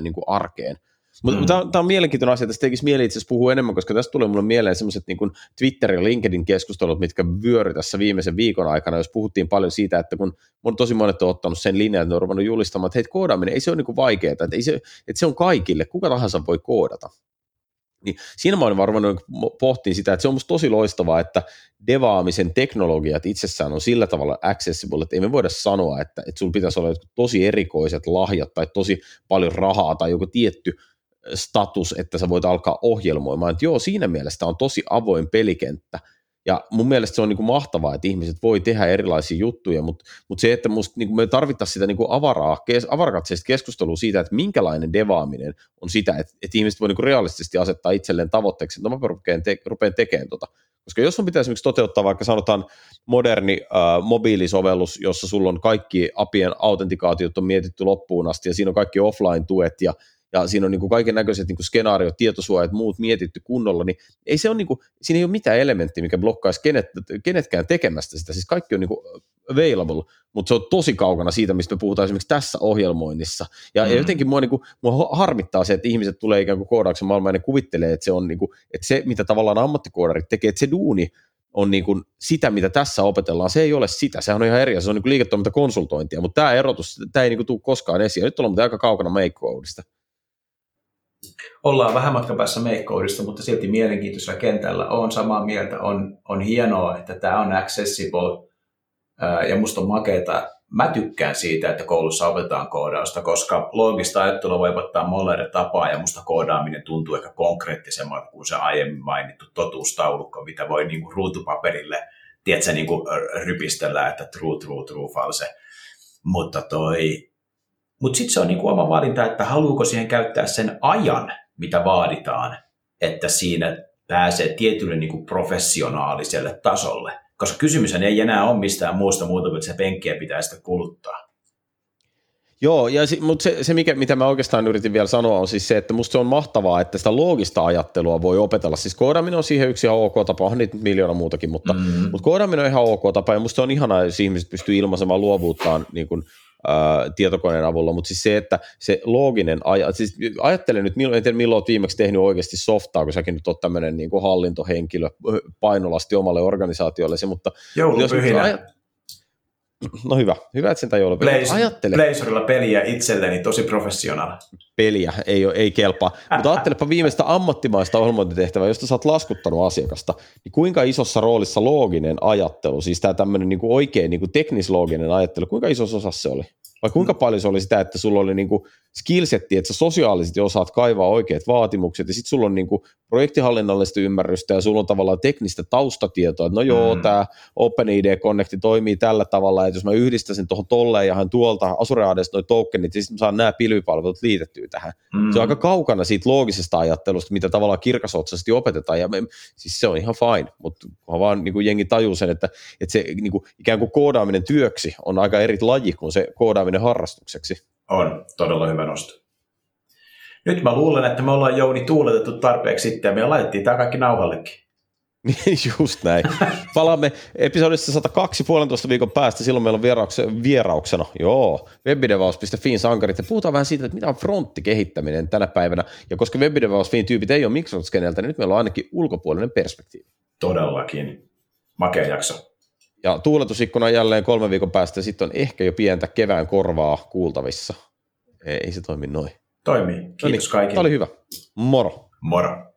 niin kuin arkeen. Mutta mm. tämä, on, tämä on mielenkiintoinen asia, tästä tekisi mieli itse puhua enemmän, koska tästä tulee mulle mieleen sellaiset niin kuin Twitter- ja LinkedIn-keskustelut, mitkä vyöry tässä viimeisen viikon aikana, jos puhuttiin paljon siitä, että kun on tosi monet on ottanut sen linjan, että ne on ruvennut julistamaan, että hei, koodaaminen ei se ole niin kuin vaikeaa, että, ei se, että se on kaikille, kuka tahansa voi koodata. Niin siinä mä olen varmaan pohtiin sitä, että se on musta tosi loistavaa, että devaamisen teknologiat itsessään on sillä tavalla accessible, että ei me voida sanoa, että, että sulla pitäisi olla tosi erikoiset lahjat tai tosi paljon rahaa tai joku tietty status, että sä voit alkaa ohjelmoimaan. Että joo, siinä mielessä on tosi avoin pelikenttä, ja mun mielestä se on niin kuin mahtavaa, että ihmiset voi tehdä erilaisia juttuja, mutta, mutta se, että musta, niin kuin me tarvittaisiin sitä niin kuin avaraa, kes, avarakatseista keskustelua siitä, että minkälainen devaaminen on sitä, että, että ihmiset voi niin realistisesti asettaa itselleen tavoitteeksi, että mä rupean, te, rupean tekemään tota. Koska jos on pitäisi esimerkiksi toteuttaa vaikka sanotaan moderni äh, mobiilisovellus, jossa sulla on kaikki apien autentikaatiot on mietitty loppuun asti ja siinä on kaikki offline-tuet ja ja siinä on niin kuin kaiken näköiset niin skenaariot, tietosuojat, muut mietitty kunnolla, niin ei se ole niin kuin, siinä ei ole mitään elementtiä, mikä blokkaisi kenet, kenetkään tekemästä sitä. Siis kaikki on niin kuin available, mutta se on tosi kaukana siitä, mistä me puhutaan esimerkiksi tässä ohjelmoinnissa. Ja, mm. jotenkin mua, niin kuin, mua harmittaa se, että ihmiset tulee ikään kuin koodauksen maailmaan ja ne kuvittelee, että se on niin kuin, että se, mitä tavallaan ammattikoodarit tekee, että se duuni on niin kuin sitä, mitä tässä opetellaan, se ei ole sitä, sehän on ihan eri, se on niin kuin liiketoimintakonsultointia, mutta tämä erotus, tämä ei niin kuin tule koskaan esiin. Nyt ollaan aika kaukana make ollaan vähän matkan päässä Makecodeista, mutta silti mielenkiintoisella kentällä. on samaa mieltä. On, on hienoa, että tämä on accessible ja musta on makeeta, mä tykkään siitä, että koulussa opetetaan koodausta, koska loogista ajattelua voi opettaa monella tapaa, ja musta koodaaminen tuntuu ehkä konkreettisemmalta kuin se aiemmin mainittu totuustaulukko, mitä voi niin kuin ruutupaperille tiedätkö, niin kuin rypistellä, että true, true, true, false. Mutta toi, mutta sitten se on niin kuin oma valinta, että haluuko siihen käyttää sen ajan, mitä vaaditaan, että siinä pääsee tietylle niin kuin professionaaliselle tasolle. Koska kysymys ei enää ole mistään muusta muuta, että se penkkiä pitää sitä kuluttaa. Joo, ja si, mutta se, se mikä, mitä mä oikeastaan yritin vielä sanoa, on siis se, että musta se on mahtavaa, että sitä loogista ajattelua voi opetella. Siis koodaaminen on siihen yksi ihan ok tapa, on niitä miljoona muutakin, mutta, mm. mutta koodaaminen on ihan ok tapa, ja musta on ihanaa, jos ihmiset pystyy ilmaisemaan luovuuttaan niin kuin, ää, tietokoneen avulla, mutta siis se, että se looginen, aj- siis ajattele nyt, en tiedä milloin olet viimeksi tehnyt oikeasti softaa, kun säkin nyt olet tämmöinen niin kuin hallintohenkilö painolasti omalle organisaatiollesi, mutta. Jos No hyvä, hyvä, että sen tajuu Blaze, Ajattele. Blazerilla peliä itselleni, tosi professionaali. Peliä, ei, ei kelpaa. Mutta ajattelepa viimeistä ammattimaista ohjelmointitehtävää, josta sä oot laskuttanut asiakasta, niin kuinka isossa roolissa looginen ajattelu, siis tämä tämmöinen niin oikein niin teknislooginen ajattelu, kuinka isossa osassa se oli? Vai kuinka paljon se oli sitä, että sulla oli niinku skillsetti, että sä sosiaalisesti osaat kaivaa oikeat vaatimukset, ja sitten sulla on niinku projektihallinnallista ymmärrystä, ja sulla on tavallaan teknistä taustatietoa, että no joo, mm. tämä OpenID Connect toimii tällä tavalla, että jos mä yhdistäisin tuohon tolleen ja hän tuolta Azure ADsta noin tokenit, niin sitten mä saan nämä pilvipalvelut liitettyä tähän. Mm. Se on aika kaukana siitä loogisesta ajattelusta, mitä tavallaan kirkasotsaisesti opetetaan, ja me, siis se on ihan fine, mutta vaan niinku jengi tajuu sen, että, että se niinku, ikään kuin koodaaminen työksi on aika eri laji kuin se koodaaminen osaaminen harrastukseksi. On, todella hyvä nosto. Nyt mä luulen, että me ollaan Jouni tuuletettu tarpeeksi sitten ja me laitettiin tämä kaikki nauhallekin. Just näin. Palaamme episodissa 102 puolentoista viikon päästä. Silloin meillä on vierauksena, vierauksena joo, webdevaus.fin sankarit. Ja puhutaan vähän siitä, että mitä on fronttikehittäminen tänä päivänä. Ja koska webdevaus.fin tyypit ei ole Microsoft-skeneltä, niin nyt meillä on ainakin ulkopuolinen perspektiivi. Todellakin. Makea jakso. Ja tuuletusikkuna jälleen kolme viikon päästä, sitten on ehkä jo pientä kevään korvaa kuultavissa. Ei se toimi noin. Toimii. Kiitos kaikille. Tämä oli hyvä. Moro. Moro.